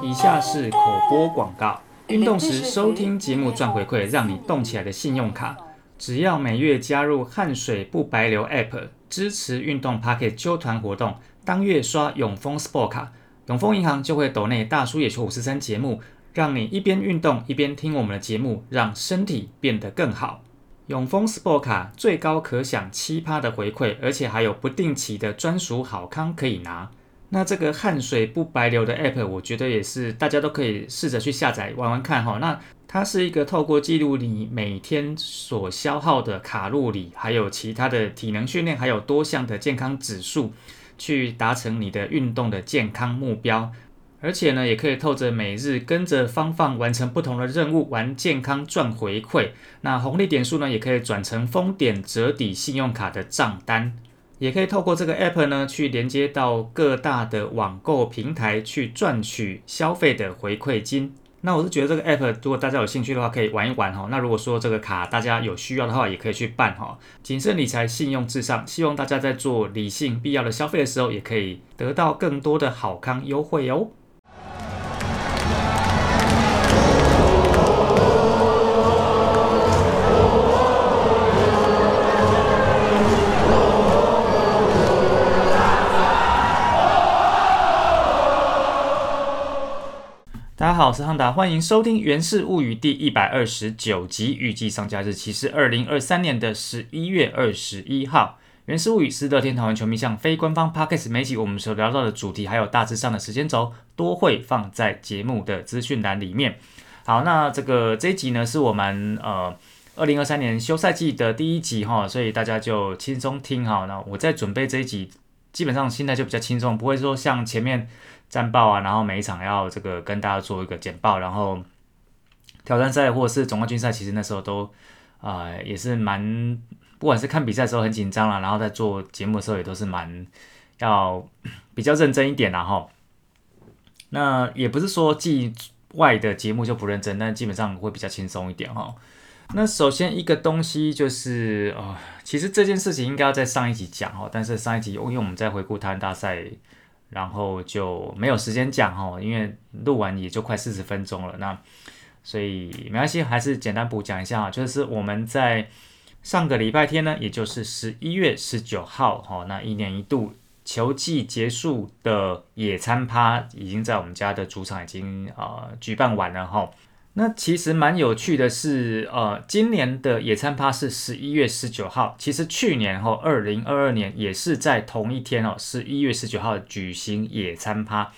以下是口播广告。运动时收听节目赚回馈，让你动起来的信用卡，只要每月加入汗水不白流 App，支持运动 Pocket 揪团活动，当月刷永丰 Sport 卡，永丰银行就会抖内大叔野球五十三节目，让你一边运动一边听我们的节目，让身体变得更好。永丰 Sport 卡最高可享七趴的回馈，而且还有不定期的专属好康可以拿。那这个汗水不白流的 App，我觉得也是大家都可以试着去下载玩玩看哈。那它是一个透过记录你每天所消耗的卡路里，还有其他的体能训练，还有多项的健康指数，去达成你的运动的健康目标。而且呢，也可以透着每日跟着芳芳完成不同的任务，玩健康赚回馈。那红利点数呢，也可以转成丰点折抵信用卡的账单。也可以透过这个 app 呢，去连接到各大的网购平台，去赚取消费的回馈金。那我是觉得这个 app，如果大家有兴趣的话，可以玩一玩哈。那如果说这个卡大家有需要的话，也可以去办哈。谨慎理财，信用至上，希望大家在做理性必要的消费的时候，也可以得到更多的好康优惠哦。好，我是汉达，欢迎收听《源氏物语》第一百二十九集，预计上架日期是二零二三年的十一月二十一号。《源氏物语》是乐天桃园球迷向非官方 podcast 媒体，我们所聊到的主题还有大致上的时间轴，都会放在节目的资讯栏里面。好，那这个这一集呢，是我们呃二零二三年休赛季的第一集哈，所以大家就轻松听哈。那我在准备这一集，基本上心态就比较轻松，不会说像前面。战报啊，然后每一场要这个跟大家做一个简报，然后挑战赛或者是总冠军赛，其实那时候都啊也是蛮，不管是看比赛的时候很紧张啦，然后在做节目的时候也都是蛮要比较认真一点啦哈。那也不是说季外的节目就不认真，但基本上会比较轻松一点哈。那首先一个东西就是啊，其实这件事情应该要在上一集讲哦，但是上一集因为我们在回顾台湾大赛。然后就没有时间讲哦，因为录完也就快四十分钟了，那所以没关系，还是简单补讲一下啊，就是我们在上个礼拜天呢，也就是十一月十九号哈，那一年一度球季结束的野餐趴，已经在我们家的主场已经呃举办完了哈。那其实蛮有趣的是，呃，今年的野餐趴是十一月十九号。其实去年哈，二零二二年也是在同一天哦，十一月十九号举行野餐趴。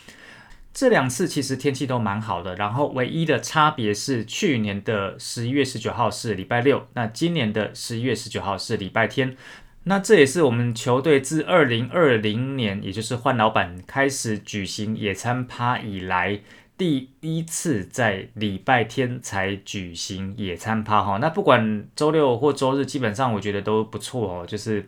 这两次其实天气都蛮好的，然后唯一的差别是去年的十一月十九号是礼拜六，那今年的十一月十九号是礼拜天。那这也是我们球队自二零二零年，也就是换老板开始举行野餐趴以来。第一次在礼拜天才举行野餐趴哈，那不管周六或周日，基本上我觉得都不错哦，就是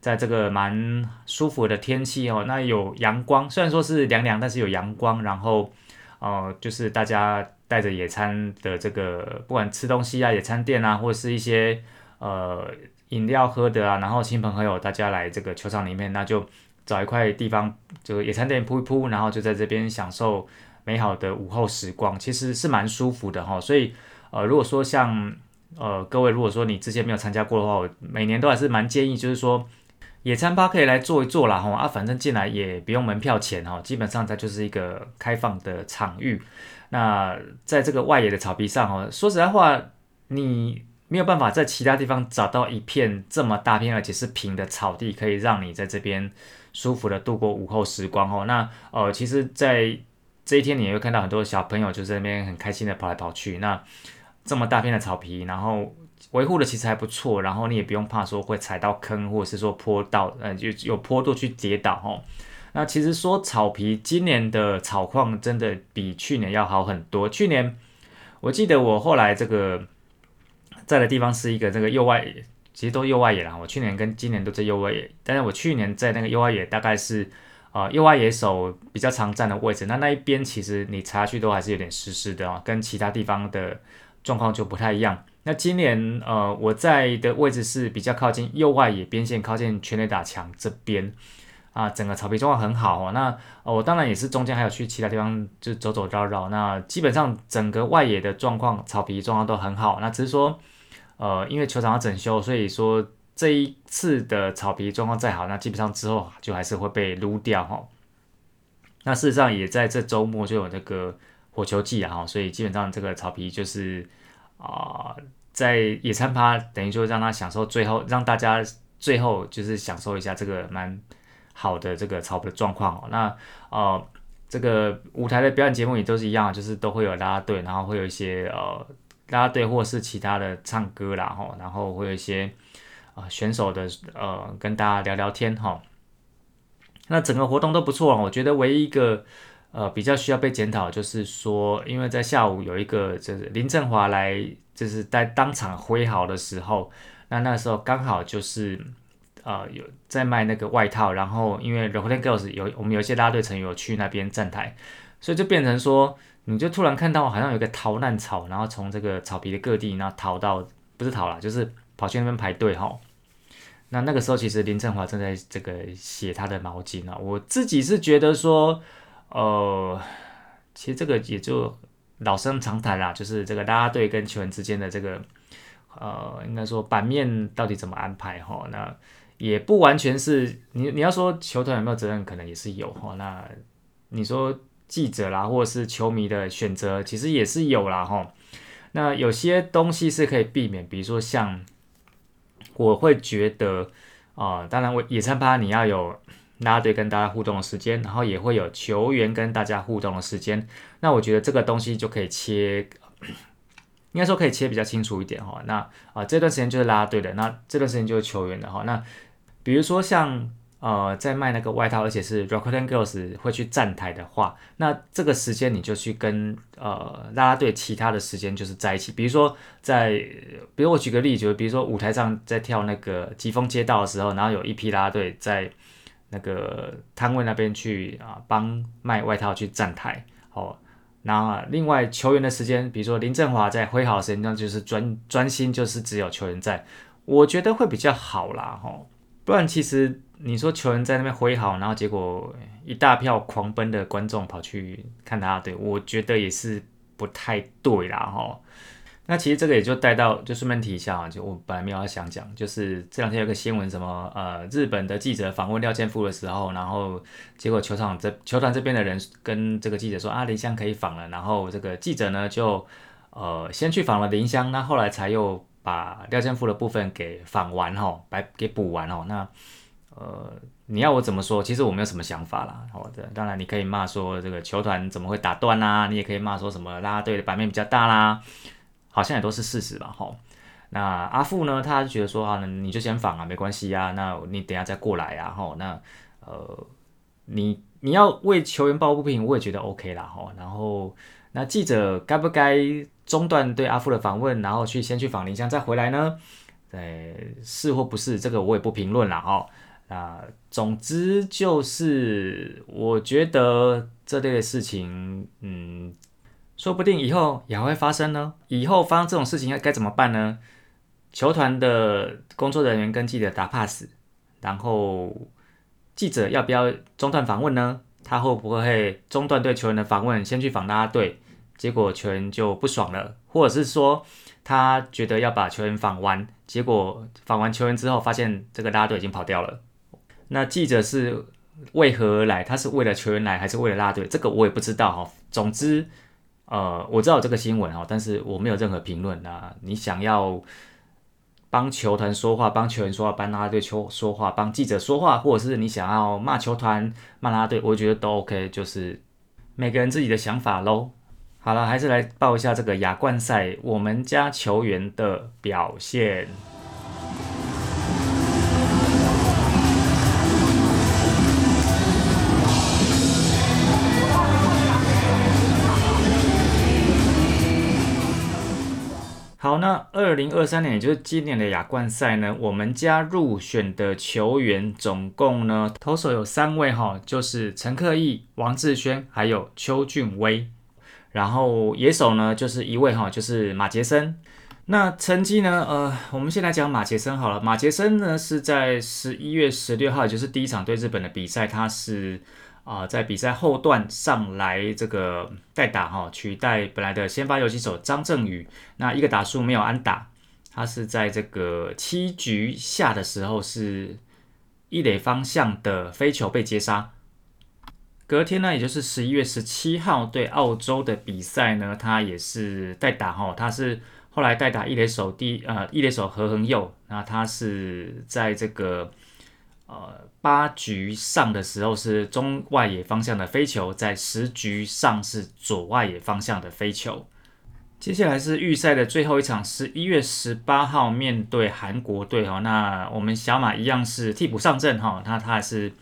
在这个蛮舒服的天气哦，那有阳光，虽然说是凉凉，但是有阳光，然后呃，就是大家带着野餐的这个，不管吃东西啊，野餐店啊，或者是一些呃饮料喝的啊，然后亲朋好友大家来这个球场里面，那就找一块地方，就野餐垫铺一铺，然后就在这边享受。美好的午后时光其实是蛮舒服的哈，所以呃，如果说像呃各位，如果说你之前没有参加过的话，我每年都还是蛮建议，就是说野餐吧可以来做一做啦哈啊，反正进来也不用门票钱哈，基本上它就是一个开放的场域。那在这个外野的草皮上哈，说实在话，你没有办法在其他地方找到一片这么大片而且是平的草地，可以让你在这边舒服的度过午后时光哦。那呃，其实，在这一天你也会看到很多小朋友就在那边很开心的跑来跑去。那这么大片的草皮，然后维护的其实还不错，然后你也不用怕说会踩到坑或者是说坡道，呃，就有坡度去跌倒哦。那其实说草皮，今年的草况真的比去年要好很多。去年我记得我后来这个在的地方是一个这个右外，其实都右外野啦。我去年跟今年都在右外野，但是我去年在那个右外野大概是。啊，右外野手比较常站的位置，那那一边其实你查下去都还是有点湿湿的哦，跟其他地方的状况就不太一样。那今年呃，我在的位置是比较靠近右外野边线，靠近全垒打墙这边啊，整个草皮状况很好哦。那我当然也是中间还有去其他地方就走走绕绕。那基本上整个外野的状况，草皮状况都很好。那只是说，呃，因为球场要整修，所以说这一次的草皮状况再好，那基本上之后就还是会被撸掉哈。那事实上也在这周末就有那个火球季啊，哈，所以基本上这个草皮就是啊，在野餐趴等于就让他享受最后，让大家最后就是享受一下这个蛮好的这个草皮的状况哦。那呃，这个舞台的表演节目也都是一样，就是都会有拉拉队，然后会有一些呃拉拉队或是其他的唱歌啦，哈，然后会有一些啊选手的呃跟大家聊聊天哈。那整个活动都不错我觉得唯一一个呃比较需要被检讨，就是说，因为在下午有一个就是林振华来，就是在当场挥毫的时候，那那时候刚好就是呃有在卖那个外套，然后因为 r o c k t Girls 有我们有一些拉队成员有去那边站台，所以就变成说，你就突然看到好像有一个逃难草，然后从这个草皮的各地，然后逃到不是逃了，就是跑去那边排队哈。那那个时候，其实林振华正在这个写他的毛巾啊。我自己是觉得说，呃，其实这个也就老生常谈啦，就是这个拉拉队跟球员之间的这个，呃，应该说版面到底怎么安排哈？那也不完全是你你要说球团有没有责任，可能也是有哈。那你说记者啦，或者是球迷的选择，其实也是有啦哈。那有些东西是可以避免，比如说像。我会觉得，啊，当然，我野餐趴你要有拉队跟大家互动的时间，然后也会有球员跟大家互动的时间。那我觉得这个东西就可以切，应该说可以切比较清楚一点哈。那啊，这段时间就是拉队的，那这段时间就是球员的哈。那比如说像。呃，在卖那个外套，而且是 r o c k e n Girls 会去站台的话，那这个时间你就去跟呃拉拉队其他的时间就是在一起。比如说在，比如我举个例，就比如说舞台上在跳那个疾风街道的时候，然后有一批拉拉队在那个摊位那边去啊帮卖外套去站台。哦，那另外球员的时间，比如说林振华在挥好时间，那就是专专心就是只有球员在，我觉得会比较好啦，吼，不然其实。你说球员在那边挥好，然后结果一大票狂奔的观众跑去看他，对我觉得也是不太对啦哈。那其实这个也就带到，就顺便提一下啊，就我本来没有要想讲，就是这两天有个新闻，什么呃日本的记者访问廖健富的时候，然后结果球场这球团这边的人跟这个记者说啊林香可以访了，然后这个记者呢就呃先去访了林香，那后来才又把廖健富的部分给访完哈，白给补完哦，那。呃，你要我怎么说？其实我没有什么想法啦。好的，当然你可以骂说这个球团怎么会打断啦，你也可以骂说什么拉拉队的版面比较大啦，好像也都是事实吧。哈，那阿富呢，他就觉得说啊，你就先访啊，没关系啊，那你等下再过来啊。哈，那呃，你你要为球员抱不平，我也觉得 OK 啦。哈，然后那记者该不该中断对阿富的访问，然后去先去访林香再回来呢？呃，是或不是，这个我也不评论了。哈。啊，总之就是，我觉得这类的事情，嗯，说不定以后也会发生呢。以后发生这种事情该该怎么办呢？球团的工作人员跟记者打 pass，然后记者要不要中断访问呢？他会不会中断对球员的访问，先去访拉拉队，结果球员就不爽了，或者是说他觉得要把球员访完，结果访完球员之后，发现这个拉队已经跑掉了。那记者是为何而来？他是为了球员来，还是为了拉队？这个我也不知道哈。总之，呃，我知道这个新闻哈，但是我没有任何评论啊。你想要帮球团说话，帮球员说话，帮拉队球说话，帮记者说话，或者是你想要骂球团、骂拉队，我觉得都 OK，就是每个人自己的想法喽。好了，还是来报一下这个亚冠赛我们家球员的表现。好，那二零二三年，也就是今年的亚冠赛呢，我们家入选的球员总共呢，投手有三位哈，就是陈克义、王志轩还有邱俊威，然后野手呢就是一位哈，就是马杰森。那成绩呢？呃，我们先来讲马杰森好了。马杰森呢是在十一月十六号，就是第一场对日本的比赛，他是啊在比赛后段上来这个代打哈，取代本来的先发游击手张振宇。那一个打数没有安打，他是在这个七局下的时候是一垒方向的飞球被接杀。隔天呢，也就是十一月十七号对澳洲的比赛呢，他也是代打哈，他是。后来代打一垒手第呃一垒手何恒佑，那他是在这个呃八局上的时候是中外野方向的飞球，在十局上是左外野方向的飞球。接下来是预赛的最后一场，十一月十八号面对韩国队哈，那我们小马一样是替补上阵哈，那他还是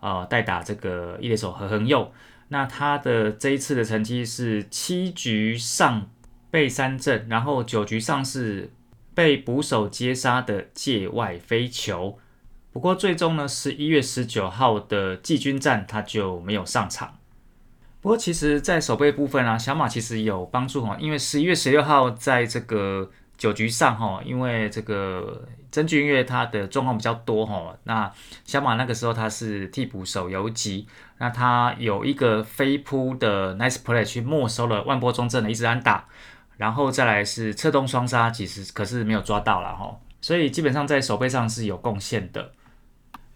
呃代打这个一垒手何恒佑，那他的这一次的成绩是七局上。被三振，然后九局上是被捕手接杀的界外飞球。不过最终呢，十一月十九号的季军战他就没有上场。不过其实，在守备部分啊，小马其实有帮助哈，因为十一月十六号在这个九局上哈，因为这个曾俊岳他的状况比较多哈，那小马那个时候他是替补手游击，那他有一个飞扑的 nice play 去没收了万波中正的一支安打。然后再来是侧动双杀，其实可是没有抓到了哈，所以基本上在守备上是有贡献的。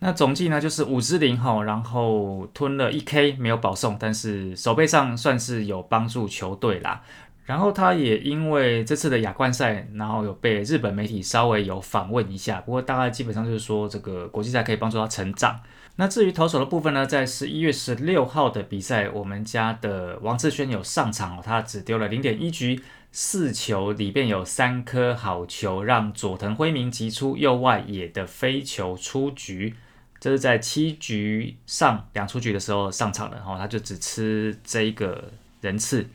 那总计呢就是五支零哈，然后吞了一 K 没有保送，但是守备上算是有帮助球队啦。然后他也因为这次的亚冠赛，然后有被日本媒体稍微有访问一下，不过大概基本上就是说这个国际赛可以帮助他成长。那至于投手的部分呢，在十一月十六号的比赛，我们家的王志轩有上场哦，他只丢了零点一局。四球里边有三颗好球，让佐藤辉明击出右外野的飞球出局。这是在七局上两出局的时候上场的，然后，他就只吃这一个人次。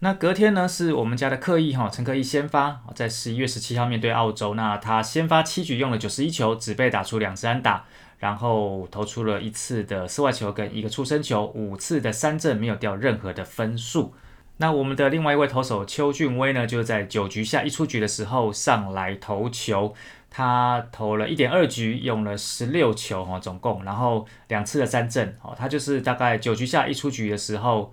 那隔天呢，是我们家的刻意哈，陈克义先发，在十一月十七号面对澳洲，那他先发七局用了九十一球，只被打出两次安打，然后投出了一次的四外球跟一个出生球，五次的三振没有掉任何的分数。那我们的另外一位投手邱俊威呢，就在九局下一出局的时候上来投球，他投了一点二局，用了十六球哈，总共，然后两次的三振哦，他就是大概九局下一出局的时候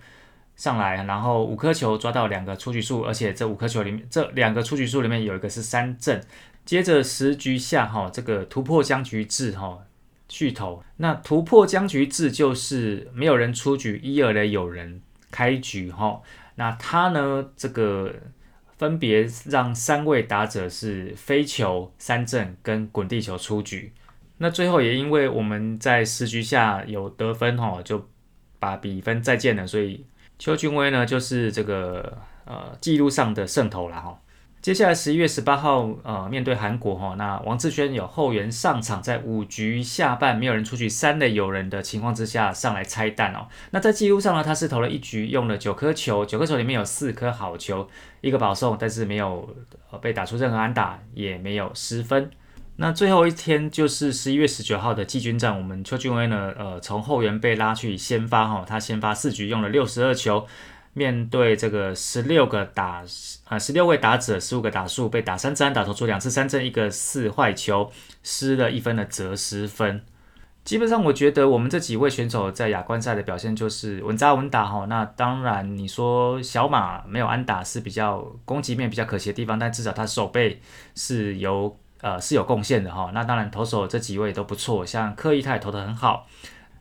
上来，然后五颗球抓到两个出局数，而且这五颗球里面这两个出局数里面有一个是三振，接着十局下哈，这个突破僵局制哈续投，那突破僵局制就是没有人出局，一二垒有人开局哈。那他呢？这个分别让三位打者是飞球、三振跟滚地球出局。那最后也因为我们在十局下有得分哈，就把比分再见了。所以邱俊威呢，就是这个呃记录上的胜投了哈。接下来十一月十八号，呃，面对韩国哈，那王志轩有后援上场，在五局下半没有人出局，三垒有人的情况之下上来拆弹哦。那在记录上呢，他是投了一局，用了九颗球，九颗球里面有四颗好球，一个保送，但是没有呃被打出任何安打，也没有失分。那最后一天就是十一月十九号的季军战，我们邱俊威呢，呃，从后援被拉去先发哈，他先发四局用了六十二球。面对这个十六个打啊十六位打者，十五个打数被打三次安打，投出两次三振，一个四坏球，失了一分的折失分。基本上，我觉得我们这几位选手在亚冠赛的表现就是稳扎稳打哈。那当然，你说小马没有安打是比较攻击面比较可惜的地方，但至少他手背是有呃是有贡献的哈。那当然，投手这几位都不错，像柯一泰投的很好。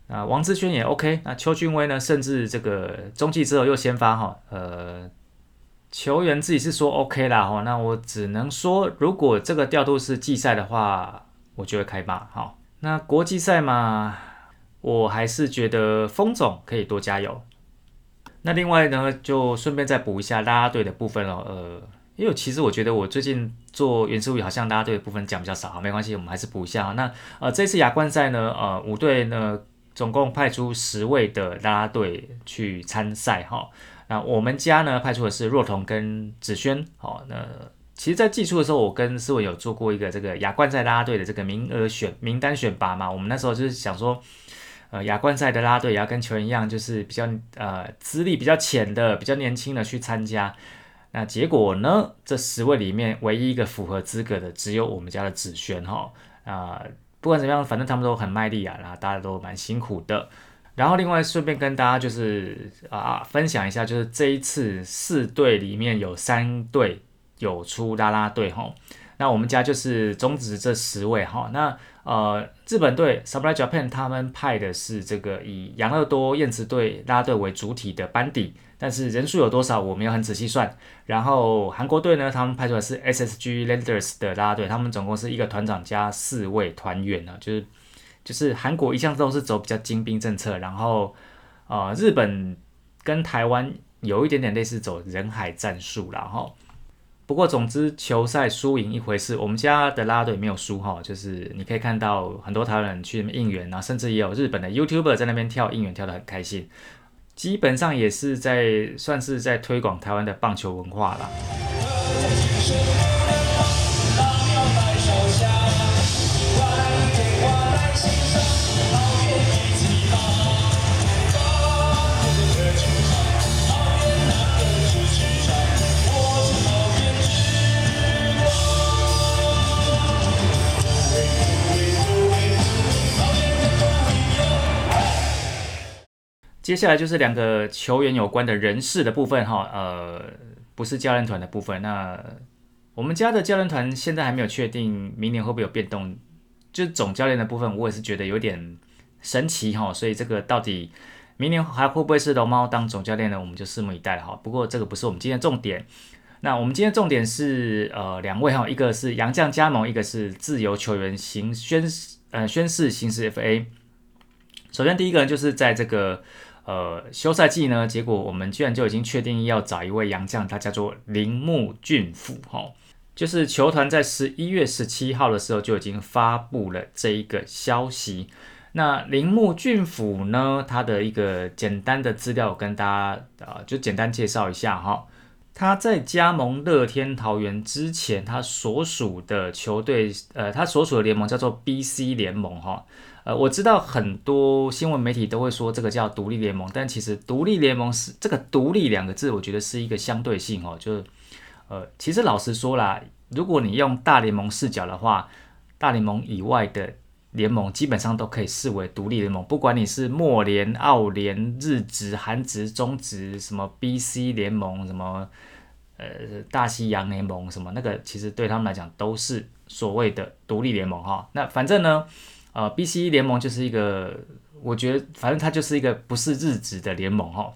啊，王志轩也 OK，那邱俊威呢？甚至这个中继之后又先发哈，呃，球员自己是说 OK 啦哈，那我只能说，如果这个调度是季赛的话，我就会开骂哈。那国际赛嘛，我还是觉得风总可以多加油。那另外呢，就顺便再补一下拉拉队的部分了，呃，因为其实我觉得我最近做原始物语好像大家队的部分讲比较少，没关系，我们还是补一下那呃，这次亚冠赛呢，呃，五队呢。总共派出十位的啦啦队去参赛哈，那我们家呢派出的是若彤跟子轩，好，那其实，在季初的时候，我跟思文有做过一个这个亚冠赛啦啦队的这个名额选名单选拔嘛，我们那时候就是想说，呃，亚冠赛的啦啦队也要跟球员一样，就是比较呃资历比较浅的、比较年轻的去参加。那结果呢？这十位里面唯一一个符合资格的，只有我们家的子轩哈啊。不管怎么样，反正他们都很卖力啊，然后大家都蛮辛苦的。然后另外顺便跟大家就是啊分享一下，就是这一次四队里面有三队有出啦啦队哈。那我们家就是中止这十位哈。那呃日本队 Samurai Japan 他们派的是这个以养乐多燕子队啦啦队为主体的班底。但是人数有多少，我没有很仔细算。然后韩国队呢，他们派出的是 SSG Landers 的啦啦队，他们总共是一个团长加四位团员呢，就是就是韩国一向都是走比较精兵政策，然后呃日本跟台湾有一点点类似走人海战术，然后不过总之球赛输赢一回事，我们家的啦啦队没有输哈，就是你可以看到很多台湾人去应援啊，甚至也有日本的 YouTuber 在那边跳应援跳得很开心。基本上也是在算是在推广台湾的棒球文化了。接下来就是两个球员有关的人事的部分哈，呃，不是教练团的部分。那我们家的教练团现在还没有确定明年会不会有变动，就是总教练的部分，我也是觉得有点神奇哈。所以这个到底明年还会不会是龙猫当总教练呢？我们就拭目以待哈。不过这个不是我们今天重点。那我们今天重点是呃两位哈，一个是杨将加盟，一个是自由球员行宣呃宣誓行使 FA。首先第一个就是在这个。呃，休赛季呢，结果我们居然就已经确定要找一位洋将，他叫做铃木俊辅哈，就是球团在十一月十七号的时候就已经发布了这一个消息。那铃木俊辅呢，他的一个简单的资料跟大家呃就简单介绍一下哈。他在加盟乐天桃园之前，他所属的球队呃，他所属的联盟叫做 BC 联盟哈。呃，我知道很多新闻媒体都会说这个叫独立联盟，但其实独立联盟是这个“独立”两个字，我觉得是一个相对性哦。就是，呃，其实老实说啦，如果你用大联盟视角的话，大联盟以外的联盟基本上都可以视为独立联盟，不管你是墨联、澳联、日职、韩职、中职，什么 BC 联盟，什么呃大西洋联盟，什么那个，其实对他们来讲都是所谓的独立联盟哈。那反正呢。呃，B C E 联盟就是一个，我觉得反正它就是一个不是日职的联盟哈。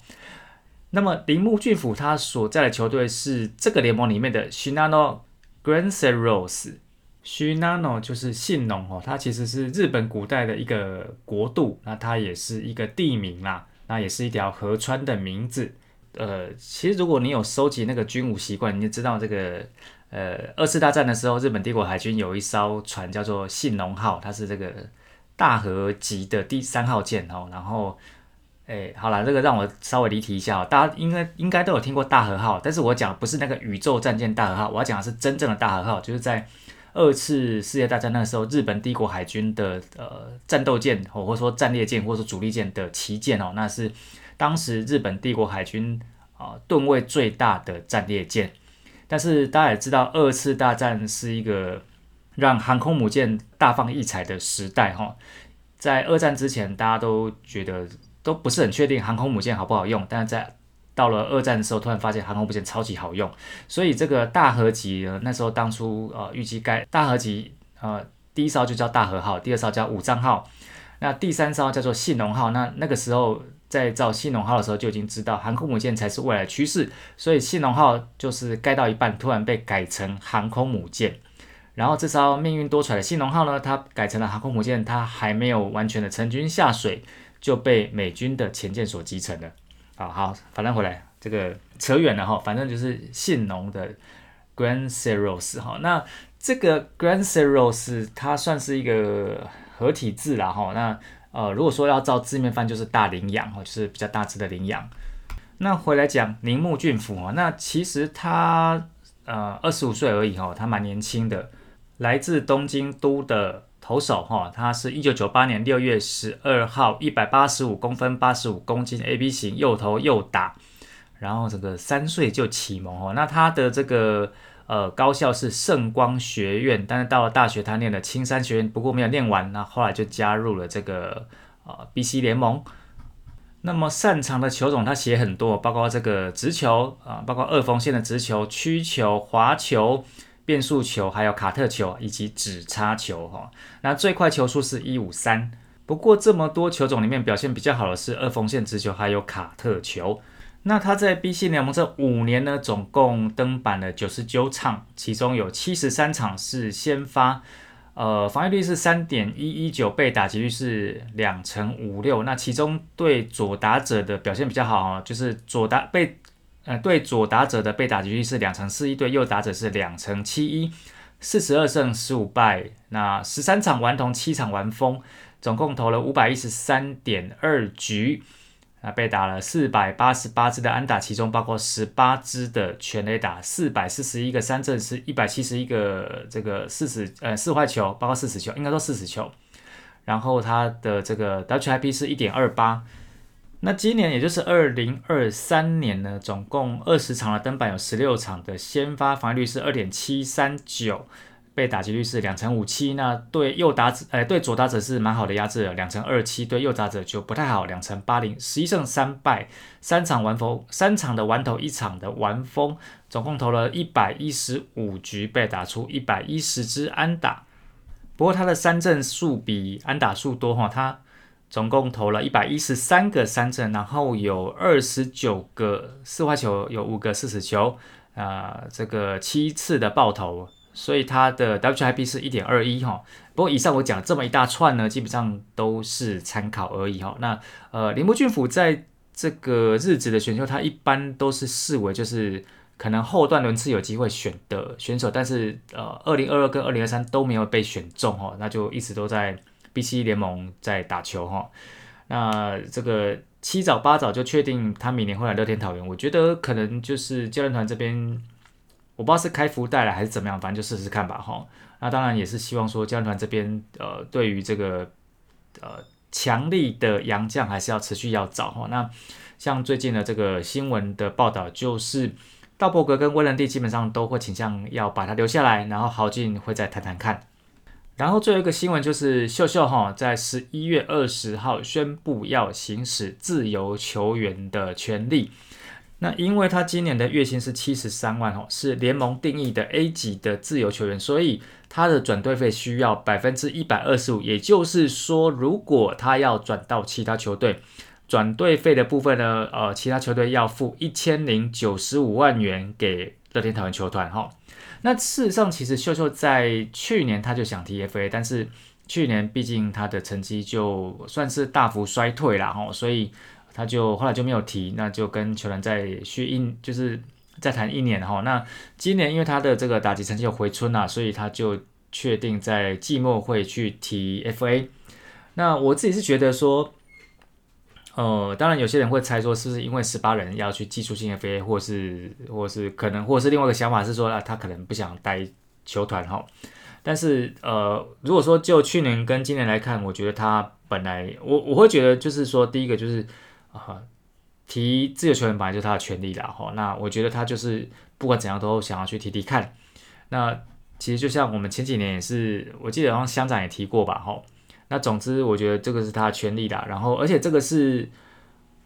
那么铃木俊辅他所在的球队是这个联盟里面的 Shinano Granseros。Shinano 就是信浓哦，它其实是日本古代的一个国度，那它也是一个地名啦，那也是一条河川的名字。呃，其实如果你有收集那个军武习惯，你就知道这个。呃，二次大战的时候，日本帝国海军有一艘船叫做信浓号，它是这个大和级的第三号舰哦。然后，哎，好了，这个让我稍微离题一下哦。大家应该应该都有听过大和号，但是我讲不是那个宇宙战舰大和号，我要讲的是真正的大和号，就是在二次世界大战那时候，日本帝国海军的呃战斗舰，或者说战列舰，或者说主力舰的旗舰哦，那是当时日本帝国海军啊吨位最大的战列舰。但是大家也知道，二次大战是一个让航空母舰大放异彩的时代哈。在二战之前，大家都觉得都不是很确定航空母舰好不好用，但是在到了二战的时候，突然发现航空母舰超级好用。所以这个大和级呢，那时候当初呃预计该大和级呃第一艘就叫大和号，第二艘叫武藏号，那第三艘叫做信浓号。那那个时候。在造信浓号的时候就已经知道航空母舰才是未来趋势，所以信浓号就是盖到一半突然被改成航空母舰。然后这艘命运多舛的信浓号呢，它改成了航空母舰，它还没有完全的成军下水就被美军的前舰所击沉了。啊，好，反正回来这个扯远了哈，反正就是信浓的 Grand Ceros 哈。那这个 Grand Ceros 它算是一个合体字啦哈，那。呃，如果说要照字面翻，就是大羚羊哦，就是比较大只的羚羊。那回来讲铃木俊辅哦，那其实他呃二十五岁而已哈，他蛮年轻的，来自东京都的投手哈，他是一九九八年六月十二号，一百八十五公分，八十五公斤，A B 型，右投右打。然后这个三岁就启蒙哦。那他的这个呃高校是圣光学院，但是到了大学他念了青山学院，不过没有念完，那后来就加入了这个呃 BC 联盟。那么擅长的球种他写很多，包括这个直球啊，包括二锋线的直球、曲球、滑球、变速球，还有卡特球以及指插球哈。那最快球速是一五三。不过这么多球种里面表现比较好的是二锋线直球还有卡特球。那他在 BC 联盟这五年呢，总共登板了九十九场，其中有七十三场是先发。呃，防御率是三点一一九，被打击率是两成五六。那其中对左打者的表现比较好哈，就是左打被呃对左打者的被打击率是两成四一，对右打者是两成七一，四十二胜十五败。那十三场完投，七场完封，总共投了五百一十三点二局。啊被打了四百八十八支的安打，其中包括十八支的全垒打，四百四十一个三振，是一百七十一个这个四十呃四坏球，包括四十球，应该说四十球。然后他的这个 WIP 是一点二八。那今年也就是二零二三年呢，总共二十场的登板有十六场的先发防御率是二点七三九。被打击率是两成五七，那对右打者，呃，对左打者是蛮好的压制了，两成二七，对右打者就不太好，两成八零，十一胜三败，三场完封，三场的完投，一场的完封，总共投了一百一十五局，被打出一百一十支安打。不过他的三振数比安打数多哈，他总共投了一百一十三个三振，然后有二十九个四坏球，有五个四死球，啊，这个七次的爆头。所以它的 WIP 是一点二一哈，不过以上我讲这么一大串呢，基本上都是参考而已哈。那呃，铃木俊辅在这个日子的选秀，他一般都是视为就是可能后段轮次有机会选的选手，但是呃，二零二二跟二零二三都没有被选中哈，那就一直都在 BC 联盟在打球哈。那这个七早八早就确定他明年会来乐天桃园，我觉得可能就是教练团这边。我不知道是开福袋了还是怎么样，反正就试试看吧哈。那当然也是希望说教练团这边呃，对于这个呃强力的洋将还是要持续要找哈。那像最近的这个新闻的报道，就是道伯格跟威伦蒂基本上都会倾向要把他留下来，然后豪进会再谈谈看。然后最后一个新闻就是秀秀哈在十一月二十号宣布要行使自由球员的权利。那因为他今年的月薪是七十三万哦，是联盟定义的 A 级的自由球员，所以他的转队费需要百分之一百二十五。也就是说，如果他要转到其他球队，转队费的部分呢，呃，其他球队要付一千零九十五万元给乐天桃园球团哈。那事实上，其实秀秀在去年他就想提 F A，但是去年毕竟他的成绩就算是大幅衰退了哈，所以。他就后来就没有提，那就跟球员再续一，就是再谈一年哈。那今年因为他的这个打击成绩有回春啊，所以他就确定在季末会去提 FA。那我自己是觉得说，呃，当然有些人会猜说，是不是因为十八人要去技术性 FA，或是或是可能，或是另外一个想法是说啊，他可能不想待球团哈。但是呃，如果说就去年跟今年来看，我觉得他本来我我会觉得就是说，第一个就是。啊，提自由球员本来就是他的权利啦，哈。那我觉得他就是不管怎样都想要去提提看。那其实就像我们前几年也是，我记得好像乡长也提过吧，哈。那总之我觉得这个是他的权利啦。然后而且这个是，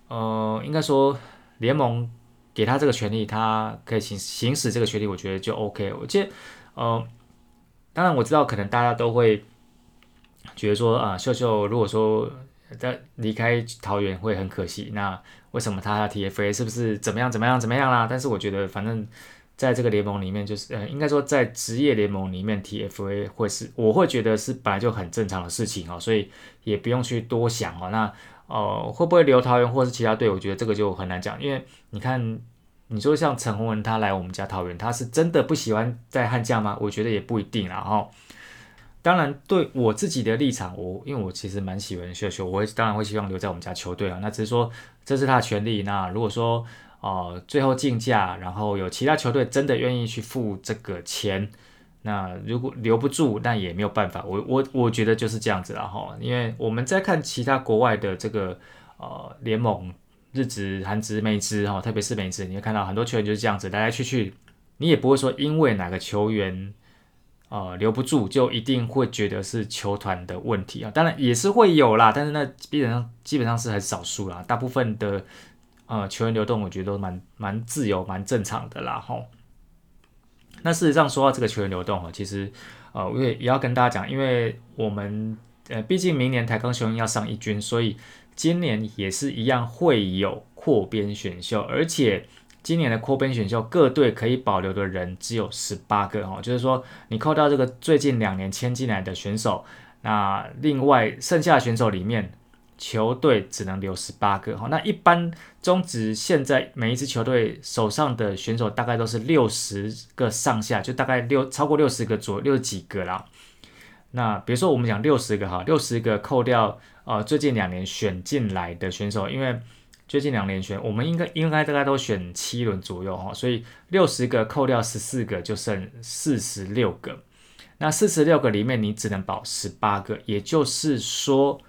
呃，应该说联盟给他这个权利，他可以行行使这个权利，我觉得就 OK。我记得，呃，当然我知道可能大家都会觉得说啊，秀秀如果说。在离开桃园会很可惜，那为什么他要 TFA？是不是怎么样怎么样怎么样啦？但是我觉得，反正在这个联盟里面，就是呃，应该说在职业联盟里面 TFA 会是，我会觉得是本来就很正常的事情哦，所以也不用去多想哦。那呃，会不会留桃园或是其他队？我觉得这个就很难讲，因为你看，你说像陈宏文他来我们家桃园，他是真的不喜欢在汉将吗？我觉得也不一定啦哈。当然，对我自己的立场，我因为我其实蛮喜欢秀秀，我会当然会希望留在我们家球队啊。那只是说这是他的权利。那如果说哦最后竞价，然后有其他球队真的愿意去付这个钱，那如果留不住，那也没有办法。我我我觉得就是这样子了哈。因为我们在看其他国外的这个呃联盟，日职、韩职、美职哈，特别是美职，你会看到很多球员就是这样子来来去去，你也不会说因为哪个球员呃留不住，就一定会觉得是球团的问题啊。当然也是会有啦，但是那基本上基本上是很少数啦，大部分的呃球员流动，我觉得都蛮蛮自由、蛮正常的啦吼。那事实上说到这个球员流动哈，其实呃我也也要跟大家讲，因为我们呃毕竟明年台钢雄鹰要上一军，所以。今年也是一样会有扩编选秀，而且今年的扩编选秀各队可以保留的人只有十八个哦，就是说你扣掉这个最近两年签进来的选手，那另外剩下的选手里面，球队只能留十八个哈。那一般中职现在每一支球队手上的选手大概都是六十个上下，就大概六超过六十个左右六十几个啦。那比如说我们讲六十个哈，六十个扣掉。呃，最近两年选进来的选手，因为最近两年选，我们应该应该大概都选七轮左右哈，所以六十个扣掉十四个，就剩四十六个。那四十六个里面，你只能保十八个，也就是说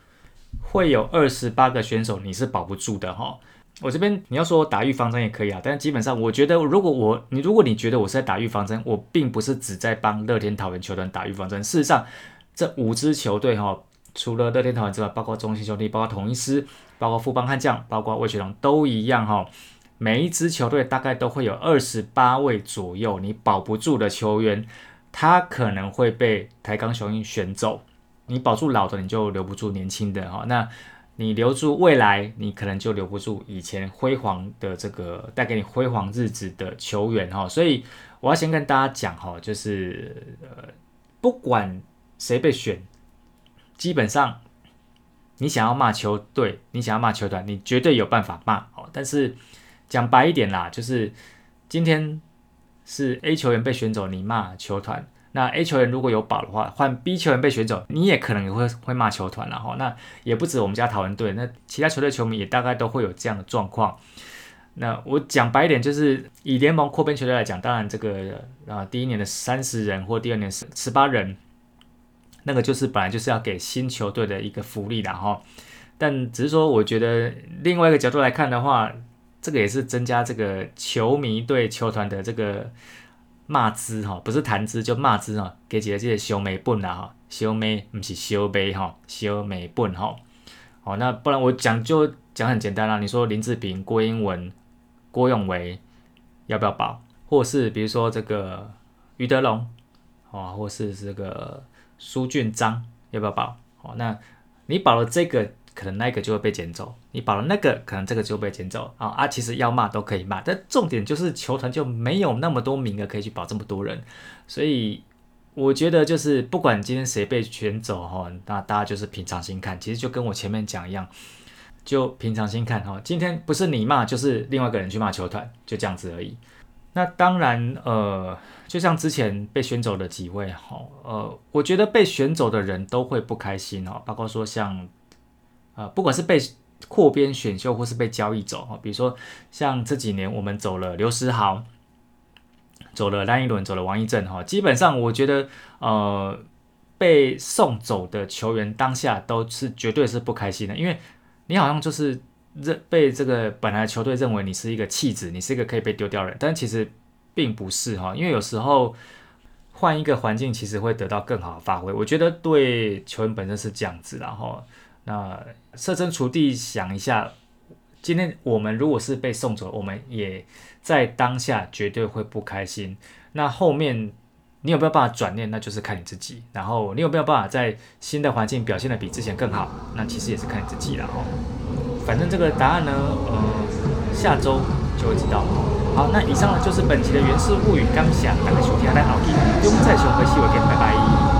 会有二十八个选手你是保不住的哈。我这边你要说打预防针也可以啊，但基本上我觉得，如果我你如果你觉得我是在打预防针，我并不是只在帮乐天桃园球团打预防针。事实上，这五支球队哈。除了乐天桃园之外，包括中信兄弟，包括统一师，包括富邦悍将，包括魏学龙都一样哈。每一支球队大概都会有二十八位左右，你保不住的球员，他可能会被台钢雄鹰选走。你保住老的，你就留不住年轻的哈。那你留住未来，你可能就留不住以前辉煌的这个带给你辉煌日子的球员哈。所以我要先跟大家讲哈，就是呃，不管谁被选。基本上，你想要骂球队，你想要骂球团，你绝对有办法骂哦。但是讲白一点啦，就是今天是 A 球员被选走，你骂球团；那 A 球员如果有保的话，换 B 球员被选走，你也可能也会会骂球团了哈。那也不止我们家讨论队，那其他球队球迷也大概都会有这样的状况。那我讲白一点，就是以联盟扩编球队来讲，当然这个啊第一年的三十人或第二年十十八人。那个就是本来就是要给新球队的一个福利的哈，但只是说，我觉得另外一个角度来看的话，这个也是增加这个球迷对球团的这个骂资哈，不是谈资就骂资哈，给几个这些修美本啦哈，修美不是修杯哈，修美本哈，好，那不然我讲就讲很简单啦，你说林志平、郭英文、郭永维要不要保，或是比如说这个余德龙哦，或是这个。苏俊章要不要保？哦，那你保了这个，可能那个就会被捡走；你保了那个，可能这个就会被捡走。啊啊，其实要骂都可以骂，但重点就是球团就没有那么多名额可以去保这么多人，所以我觉得就是不管今天谁被选走哈，那大家就是平常心看，其实就跟我前面讲一样，就平常心看哈。今天不是你骂，就是另外一个人去骂球团，就这样子而已。那当然，呃，就像之前被选走的几位哈，呃，我觉得被选走的人都会不开心哈，包括说像，呃，不管是被扩编选秀或是被交易走哈，比如说像这几年我们走了刘思豪，走了赖一伦，走了王一正哈，基本上我觉得，呃，被送走的球员当下都是绝对是不开心的，因为你好像就是。认被这个本来球队认为你是一个弃子，你是一个可以被丢掉人，但其实并不是哈，因为有时候换一个环境，其实会得到更好的发挥。我觉得对球员本身是这样子，然后那设身处地想一下，今天我们如果是被送走，我们也在当下绝对会不开心。那后面你有没有办法转念，那就是看你自己。然后你有没有办法在新的环境表现的比之前更好，那其实也是看你自己了哈。反正这个答案呢，呃，下周就会知道。好，那以上呢就是本期的原始物语，感谢大家收听，大家好，记得中再收回，希望见，拜拜。